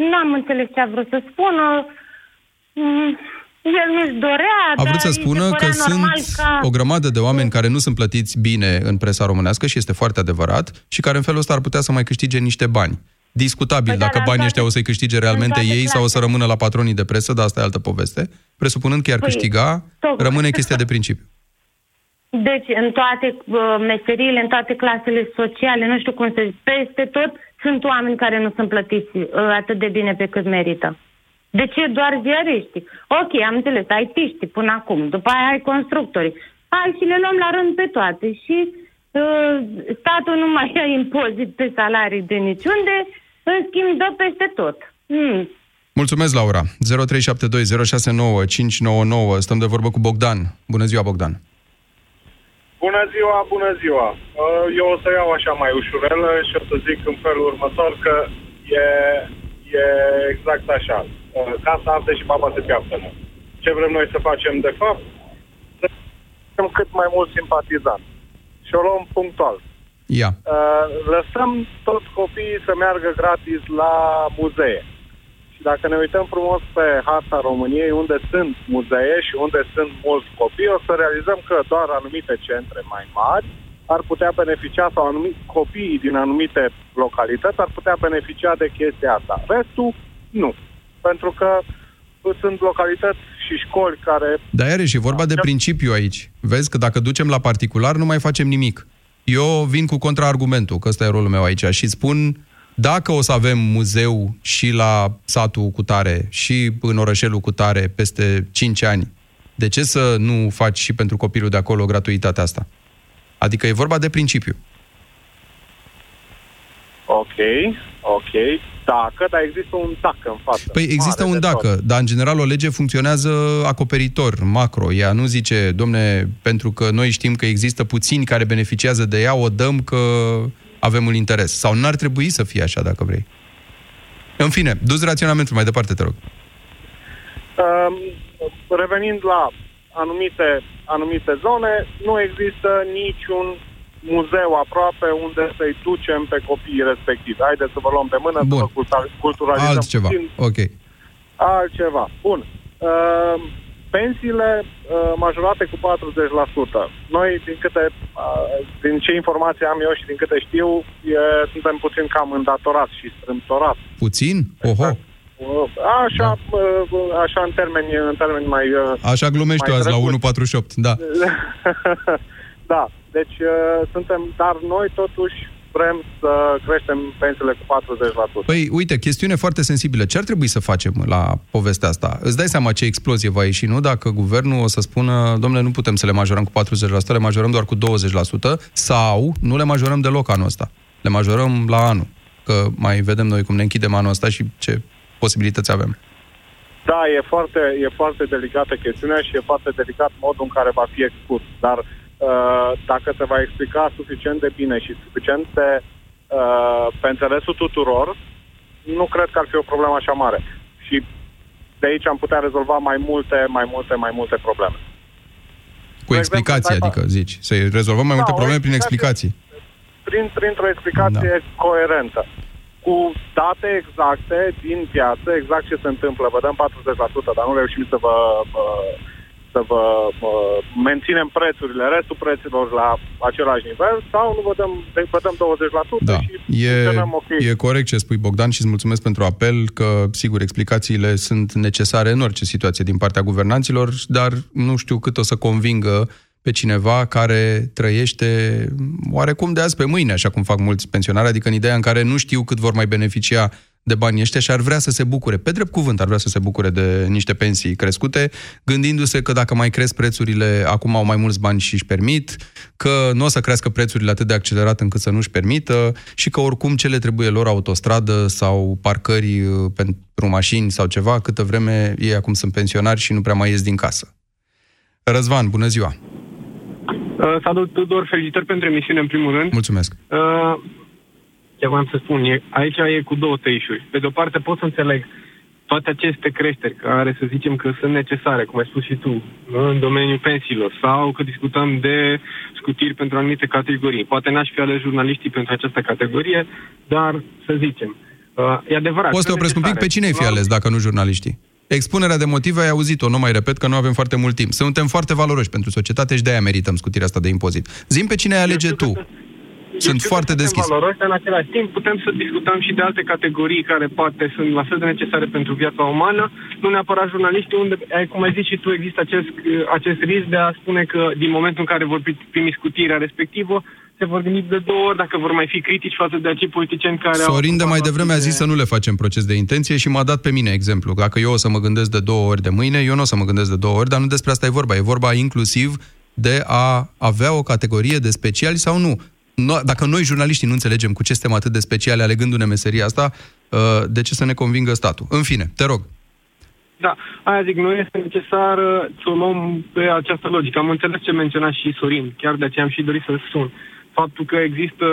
Nu am înțeles ce a vrut să spună. Mm, El nu-și dorea, A vrut dar să îi spună se că părea normal sunt ca... o grămadă de oameni care nu sunt plătiți bine în presa românească și este foarte adevărat și care în felul ăsta ar putea să mai câștige niște bani. Discutabil Păi da, dacă dar banii în ăștia o să-i câștige realmente în toate ei sau o să clasele. rămână la patronii de presă, dar asta e altă poveste. Presupunând că i-ar Păi, câștiga, tocmai. rămâne chestia de principiu. Deci, în toate uh, meseriile, în toate clasele sociale, nu știu cum să zic, peste tot, sunt oameni care nu sunt plătiți uh, atât de bine pe cât merită. De ce doar ziariștii? Ok, am înțeles, ai tiști până acum, după aia ai constructori. Hai și le luăm la rând pe toate și uh, statul nu mai ia impozit pe salarii de niciunde, în schimb dă peste tot. Hmm. Mulțumesc, Laura. 0372069599. Stăm de vorbă cu Bogdan. Bună ziua, Bogdan. Bună ziua, bună ziua. Uh, Eu o să iau așa mai ușurelă și o să zic în felul următor că e, e exact așa. Uh, Casa arde și baba se piaptă. Ce vrem noi să facem de fapt? Să facem cât mai mult simpatizant. Și o luăm punctual. Ia. Uh, Lăsăm toți copiii să meargă gratis la muzee. Și dacă ne uităm frumos pe harta României, unde sunt muzee și unde sunt mulți copii, o să realizăm că doar anumite centre mai mari ar putea beneficia, sau anumit, copiii din anumite localități ar putea beneficia de chestia asta. Restul, nu. Pentru că sunt localități și școli care Dar iarăși e vorba de principiu aici. Vezi că dacă ducem la particular, nu mai facem nimic. Eu vin cu contraargumentul, că ăsta e rolul meu aici, și spun, dacă o să avem muzeu și la satul cu tare și în orășelul cu tare peste 5 ani, de ce să nu faci și pentru copilul de acolo gratuitatea asta? Adică e vorba de principiu. Ok, ok, dacă, dar există un dacă în față. Păi există Mare un de tot. dacă, dar în general o lege funcționează acoperitor, macro. Ea nu zice, domne, pentru că noi știm că există puțini care beneficiază de ea, o dăm că avem un interes. Sau n-ar trebui să fie așa, dacă vrei. În fine, du raționamentul mai departe, te rog. Um, revenind la anumite, anumite zone, nu există niciun muzeu aproape unde să-i ducem pe copiii respectivi. Haideți să vă luăm de mână, Bun. să vă culta- culturalizăm Altceva. puțin. Ok. Altceva. Bun. Uh, pensiile uh, majorate cu 40%. Noi, din câte, uh, din ce informații am eu și din câte știu, e, suntem puțin cam îndatorați și strâmtorați. Puțin? Oho. Uh, Așa, uh, așa în termeni, în termeni mai... uh, Așa glumești tu mai azi la drăguți. 1.48, da. da, deci uh, suntem, dar noi totuși vrem să creștem pensiile cu 40%. Păi, uite, chestiune foarte sensibilă. Ce ar trebui să facem la povestea asta? Îți dai seama ce explozie va ieși, nu? Dacă guvernul o să spună, domnule, nu putem să le majorăm cu 40%, le majorăm doar cu 20%, sau nu le majorăm deloc anul ăsta. Le majorăm la anul. Că mai vedem noi cum ne închidem anul ăsta și ce posibilități avem. Da, e foarte, e foarte delicată chestiunea și e foarte delicat modul în care va fi expus. Dar uh, dacă se va explica suficient de bine și suficient de uh, pe înțelesul tuturor, nu cred că ar fi o problemă așa mare. Și de aici am putea rezolva mai multe, mai multe, mai multe probleme. Cu explicații, adică zici. Să rezolvăm mai Da, multe o probleme prin explicație. explicații. prin, printr-o explicație da. coerentă, cu date exacte din piață, exact ce se întâmplă. Vă dăm 40%, dar nu reușim să vă, uh, să vă uh, menținem prețurile, restul preților la același nivel, sau nu vă dăm, vă dăm 20% Da. și E, funcționăm ok. e corect ce spui, Bogdan, și îți mulțumesc pentru apel, că, sigur, explicațiile sunt necesare în orice situație din partea guvernanților, dar nu știu cât o să convingă pe cineva care trăiește oarecum de azi pe mâine, așa cum fac mulți pensionari, adică în ideea în care nu știu cât vor mai beneficia de banii ăștia și ar vrea să se bucure, pe drept cuvânt, ar vrea să se bucure de niște pensii crescute, gândindu-se că dacă mai cresc prețurile, acum au mai mulți bani și își permit, că nu o să crească prețurile atât de accelerat încât să nu-și permită și că oricum ce le trebuie lor autostradă sau parcări uh, pentru mașini sau ceva, câtă vreme ei acum sunt pensionari și nu prea mai ies din casă. Răzvan, bună ziua! Uh, Salut, Tudor, felicitări pentru emisiune în primul rând. Mulțumesc! Uh, ce voiam să spun, e, aici e cu două tăișuri. Pe de o parte pot să înțeleg toate aceste creșteri care să zicem că sunt necesare, cum ai spus și tu, în domeniul pensiilor sau că discutăm de scutiri pentru anumite categorii. Poate n-aș fi ales jurnaliștii pentru această categorie, dar să zicem. Uh, e adevărat. Poți să te sunt opresc un pic? Pe necesare. cine ai fi ales dacă nu jurnaliștii? Expunerea de motive ai auzit-o, nu mai repet că nu avem foarte mult timp. Suntem foarte valoroși pentru societate și de-aia merităm scutirea asta de impozit. Zim pe cine ai alege tu. Sunt știu foarte că suntem deschis. valoroși, dar în același timp putem să discutăm și de alte categorii care poate sunt la fel de necesare pentru viața umană, nu neapărat jurnaliștii, unde, ai- cum ai zis și tu, există acest, acest risc de a spune că din momentul în care vor pri- primi scutirea respectivă, se vor gândi de două ori dacă vor mai fi critici față de acei politicieni care au... Sorin de mai devreme a zis să nu le facem proces de intenție și m-a dat pe mine exemplu. Dacă eu o să mă gândesc de două ori de mâine, eu nu o să mă gândesc de două ori, dar nu despre asta e vorba. E vorba inclusiv de a avea o categorie de speciali sau nu. No, dacă noi, jurnaliștii, nu înțelegem cu ce suntem atât de speciale alegându-ne meseria asta, uh, de ce să ne convingă statul? În fine, te rog. Da, aia zic, nu este necesar uh, să o luăm pe această logică. Am înțeles ce menționa și Sorin, chiar de aceea am și dorit să sun. Faptul că există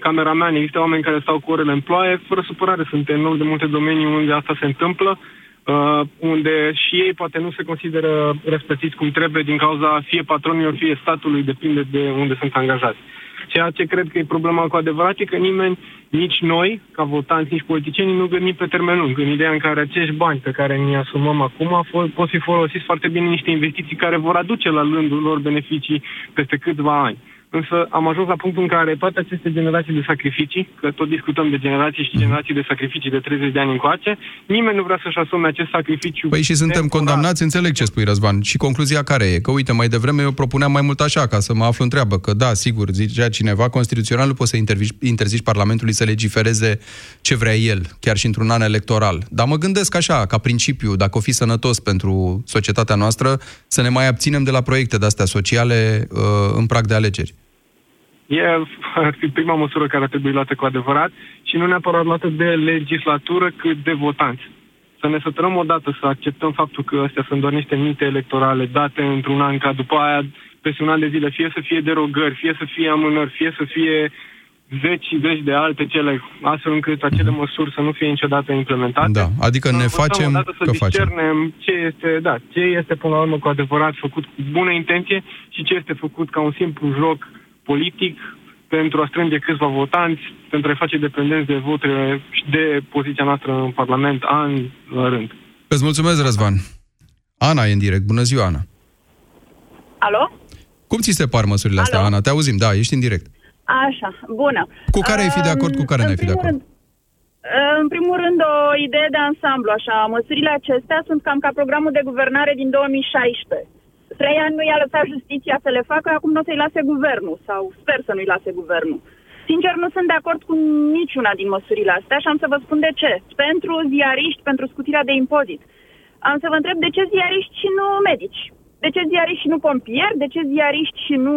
cameramani, există oameni care stau cu orele în ploaie, fără supărare, sunt enorm de multe domenii unde asta se întâmplă, uh, unde și ei poate nu se consideră răsplătiți cum trebuie din cauza fie patronilor, fie statului, depinde de unde sunt angajați. Ceea ce cred că e problema cu adevărat e că nimeni, nici noi, ca votanți, nici politicienii, nu gândim pe termen lung. În ideea în care acești bani pe care ne asumăm acum fo- pot fi folosiți foarte bine în niște investiții care vor aduce la rândul lor beneficii peste câțiva ani. Însă am ajuns la punctul în care toate aceste generații de sacrificii, că tot discutăm de generații și generații de sacrificii de 30 de ani încoace, nimeni nu vrea să-și asume acest sacrificiu. Păi și suntem condamnați, înțeleg ce spui, Răzvan. Și concluzia care e? Că, uite, mai devreme eu propuneam mai mult așa, ca să mă aflu în treabă, că da, sigur, zicea cineva, constituțional nu poți să interzici, interzici Parlamentului să legifereze ce vrea el, chiar și într-un an electoral. Dar mă gândesc așa, ca principiu, dacă o fi sănătos pentru societatea noastră, să ne mai abținem de la proiecte de-astea sociale uh, în prag de alegeri. E ar fi prima măsură care ar trebui luată cu adevărat și nu neapărat luată de legislatură, cât de votanți. Să ne săturăm odată, să acceptăm faptul că astea sunt doar niște minte electorale date într-un an, ca după aia, peste un an de zile, fie să fie derogări, fie să fie amânări, fie să fie zeci și zeci de alte cele, astfel încât acele măsuri să nu fie niciodată implementate. Da, adică ne Să învățăm facem odată să că facem. discernem ce este, da, ce este până la urmă cu adevărat făcut cu bună intenție și ce este făcut ca un simplu joc politic pentru a strânge câțiva votanți, pentru a-i face dependenți de votele și de poziția noastră în Parlament an la rând. Îți mulțumesc, Răzvan. Ana e în direct. Bună ziua, Ana. Alo? Cum ți se par măsurile astea, Ana? Te auzim, da, ești în direct. Așa, bună. Cu care ai fi de acord, cu care în n-ai fi de primul acord? Rând, în primul rând, o idee de ansamblu, așa. Măsurile acestea sunt cam ca programul de guvernare din 2016. Trei ani nu i-a lăsat justiția să le facă, acum nu o să-i lase guvernul, sau sper să nu-i lase guvernul. Sincer, nu sunt de acord cu niciuna din măsurile astea și am să vă spun de ce. Pentru ziariști, pentru scutirea de impozit. Am să vă întreb de ce ziariști și nu medici? De ce ziariști și nu pompieri? De ce ziariști și nu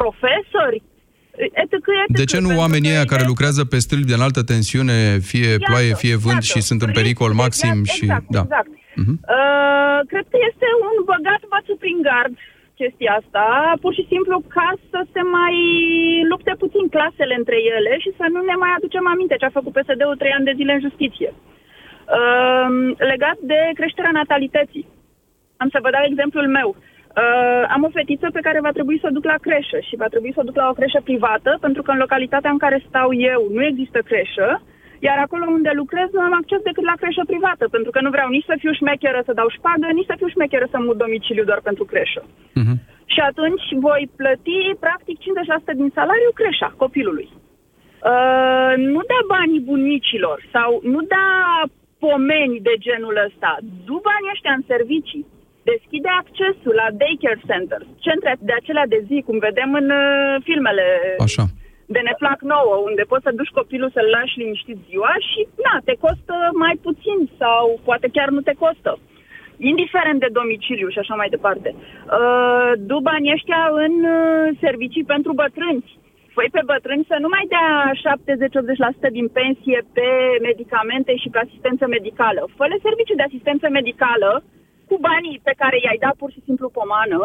profesori? Etc, etc. De ce nu oamenii ăia care lucrează pe stâlpi de înaltă tensiune, fie Iată, ploaie, fie vânt iată. și sunt în pericol maxim Exact, și... Exact, da. exact. Mhm. Uh, cred că este un băgat bațul prin gard chestia asta, pur și simplu ca să se mai lupte puțin clasele între ele și să nu ne mai aducem aminte ce a făcut PSD-ul trei ani de zile în justiție. Uh, legat de creșterea natalității. Am să vă dau exemplul meu. Uh, am o fetiță pe care va trebui să o duc la creșă și va trebui să o duc la o creșă privată, pentru că în localitatea în care stau eu nu există creșă, iar acolo unde lucrez nu am acces decât la creșă privată, pentru că nu vreau nici să fiu șmecheră să dau șpagă, nici să fiu șmecheră să mut domiciliu doar pentru creșă. Mhm. Și atunci voi plăti practic 50% din salariu creșa copilului. Uh, nu da banii bunicilor sau nu da pomeni de genul ăsta. Du banii ăștia în servicii. Deschide accesul la daycare centers, centre de acelea de zi, cum vedem în uh, filmele Așa. De ne plac nouă, unde poți să duci copilul să-l lași liniștit ziua și, na, te costă mai puțin sau poate chiar nu te costă. Indiferent de domiciliu și așa mai departe. Uh, du banii ăștia în uh, servicii pentru bătrâni. Păi pe bătrâni să nu mai dea 70-80% din pensie pe medicamente și pe asistență medicală. Fă-le servicii de asistență medicală cu banii pe care i-ai dat pur și simplu pomană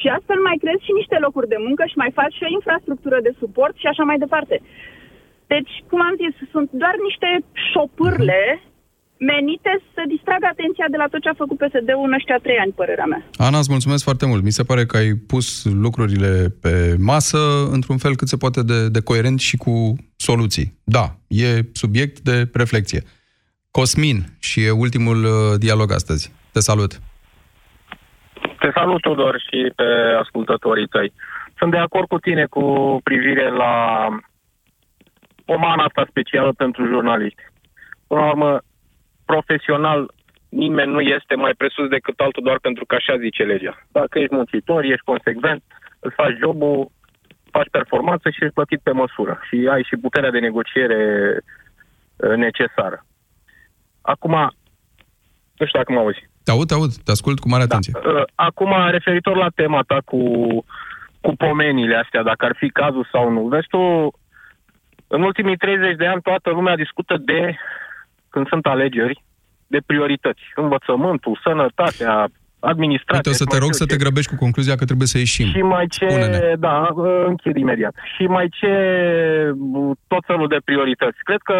și astfel mai crezi și niște locuri de muncă și mai faci și o infrastructură de suport și așa mai departe. Deci, cum am zis, sunt doar niște șopârle menite să distragă atenția de la tot ce a făcut PSD-ul în ăștia trei ani, părerea mea. Ana, îți mulțumesc foarte mult. Mi se pare că ai pus lucrurile pe masă într-un fel cât se poate de, de coerent și cu soluții. Da, e subiect de reflexie. Cosmin, și e ultimul uh, dialog astăzi. Te salut. Te salut, Tudor, și pe ascultătorii tăi. Sunt de acord cu tine cu privire la pomana asta specială pentru jurnaliști. Până la urmă, profesional, nimeni nu este mai presus decât altul doar pentru că așa zice legea. Dacă ești muncitor, ești consecvent, îți faci jobul, faci performanță și ești plătit pe măsură. Și ai și puterea de negociere uh, necesară. Acum, nu știu dacă mă auzi. Te aud, te aud, te ascult cu mare atenție. Uh, Acum, referitor la tema ta cu, cu pomenile astea, dacă ar fi cazul sau nu. Vezi tu, în ultimii 30 de ani toată lumea discută de, când sunt alegeri, de priorități. Învățământul, sănătatea, administrația. Uite, o să te rog să te grăbești cu concluzia că trebuie să ieșim. Și mai ce, Spune-ne. da, închid imediat. Și mai ce, tot felul de priorități. Cred că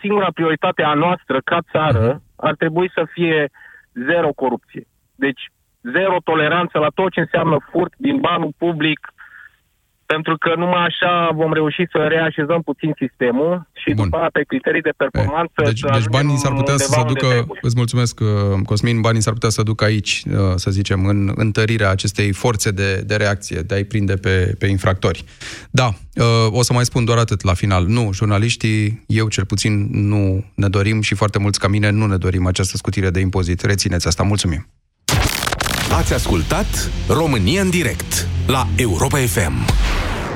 singura prioritate a noastră ca țară ar trebui să fie zero corupție. Deci zero toleranță la tot ce înseamnă furt din banul public, pentru că numai așa vom reuși să reașezăm puțin sistemul și Bun. după aia pe criterii de performanță Deci, să deci ajungem banii s-ar putea să se undeva unde ducă, trebuie. îți mulțumesc, uh, Cosmin, banii s-ar putea să ducă aici, uh, să zicem, în întărirea acestei forțe de, de reacție, de a-i prinde pe, pe infractori. Da, uh, o să mai spun doar atât la final. Nu, jurnaliștii, eu cel puțin nu ne dorim și foarte mulți ca mine nu ne dorim această scutire de impozit. Rețineți asta. Mulțumim! Ați ascultat România în direct la Europa FM.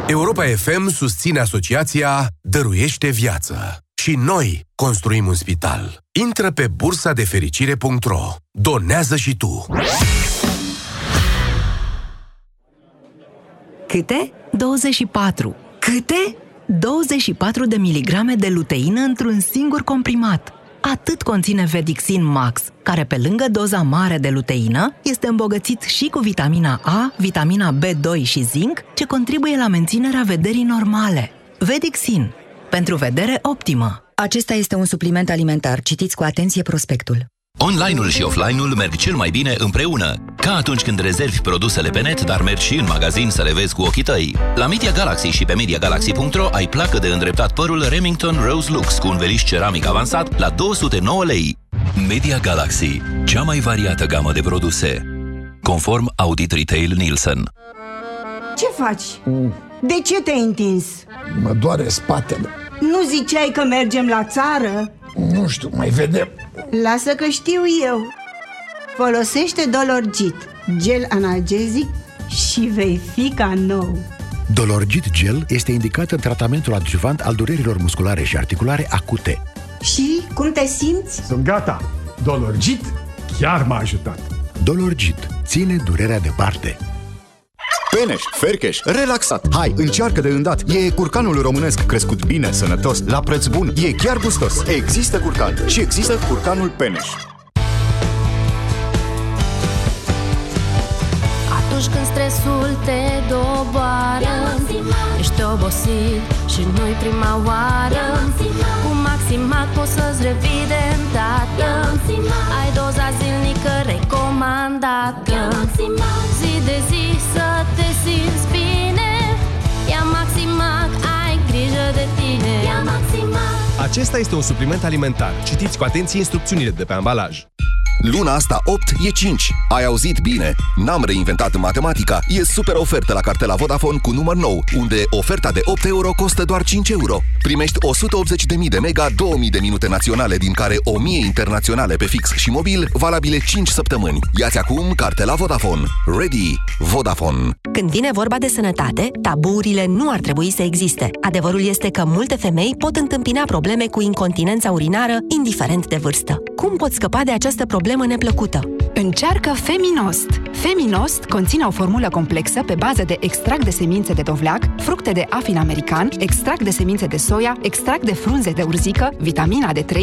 Europa FM susține asociația Dăruiește Viață. Și noi construim un spital. Intră pe bursa de fericire.ro. Donează și tu. Câte? 24. Câte? 24 de miligrame de luteină într-un singur comprimat. Atât conține Vedixin Max, care pe lângă doza mare de luteină, este îmbogățit și cu vitamina A, vitamina B2 și zinc, ce contribuie la menținerea vederii normale. Vedixin. Pentru vedere optimă. Acesta este un supliment alimentar. Citiți cu atenție prospectul. Online-ul și offline-ul merg cel mai bine împreună. Ca atunci când rezervi produsele pe net, dar mergi și în magazin să le vezi cu ochii tăi. La Media Galaxy și pe MediaGalaxy.ro ai placă de îndreptat părul Remington Rose Lux cu un veliș ceramic avansat la 209 lei. Media Galaxy, cea mai variată gamă de produse. Conform Audit Retail Nielsen. Ce faci? De ce te-ai întins? Mă doare spatele. Nu ziceai că mergem la țară? Nu știu, mai vedem. Lasă că știu eu. Folosește Dolorgit, gel analgezic și vei fi ca nou. Dolorgit Gel este indicat în tratamentul adjuvant al durerilor musculare și articulare acute. Și cum te simți? Sunt gata. Dolorgit chiar m-a ajutat. Dolorgit ține durerea departe. Peneș, fercheș, relaxat. Hai, încearcă de îndat. E curcanul românesc crescut bine, sănătos, la preț bun. E chiar gustos. Există curcan și există curcanul Peneș. Atunci când stresul te doboară Ești obosit și nu-i prima oară Cu Maximat poți să-ți revii de îndată Ai doza zilnică recomandată Zi acesta este un supliment alimentar. Citiți cu atenție instrucțiunile de pe ambalaj. Luna asta 8 e 5. Ai auzit bine? N-am reinventat matematica. E super ofertă la cartela Vodafone cu număr nou, unde oferta de 8 euro costă doar 5 euro. Primești 180.000 de mega, 2000 de minute naționale, din care 1000 internaționale pe fix și mobil, valabile 5 săptămâni. Iați acum cartela Vodafone. Ready. Vodafone. Când vine vorba de sănătate, tabuurile nu ar trebui să existe. Adevărul este că multe femei pot întâmpina probleme cu incontinența urinară, indiferent de vârstă. Cum poți scăpa de această problemă neplăcută? Încearcă Feminost. Feminost conține o formulă complexă pe bază de extract de semințe de dovleac, fructe de afin american, extract de semințe de soia, extract de frunze de urzică, vitamina D3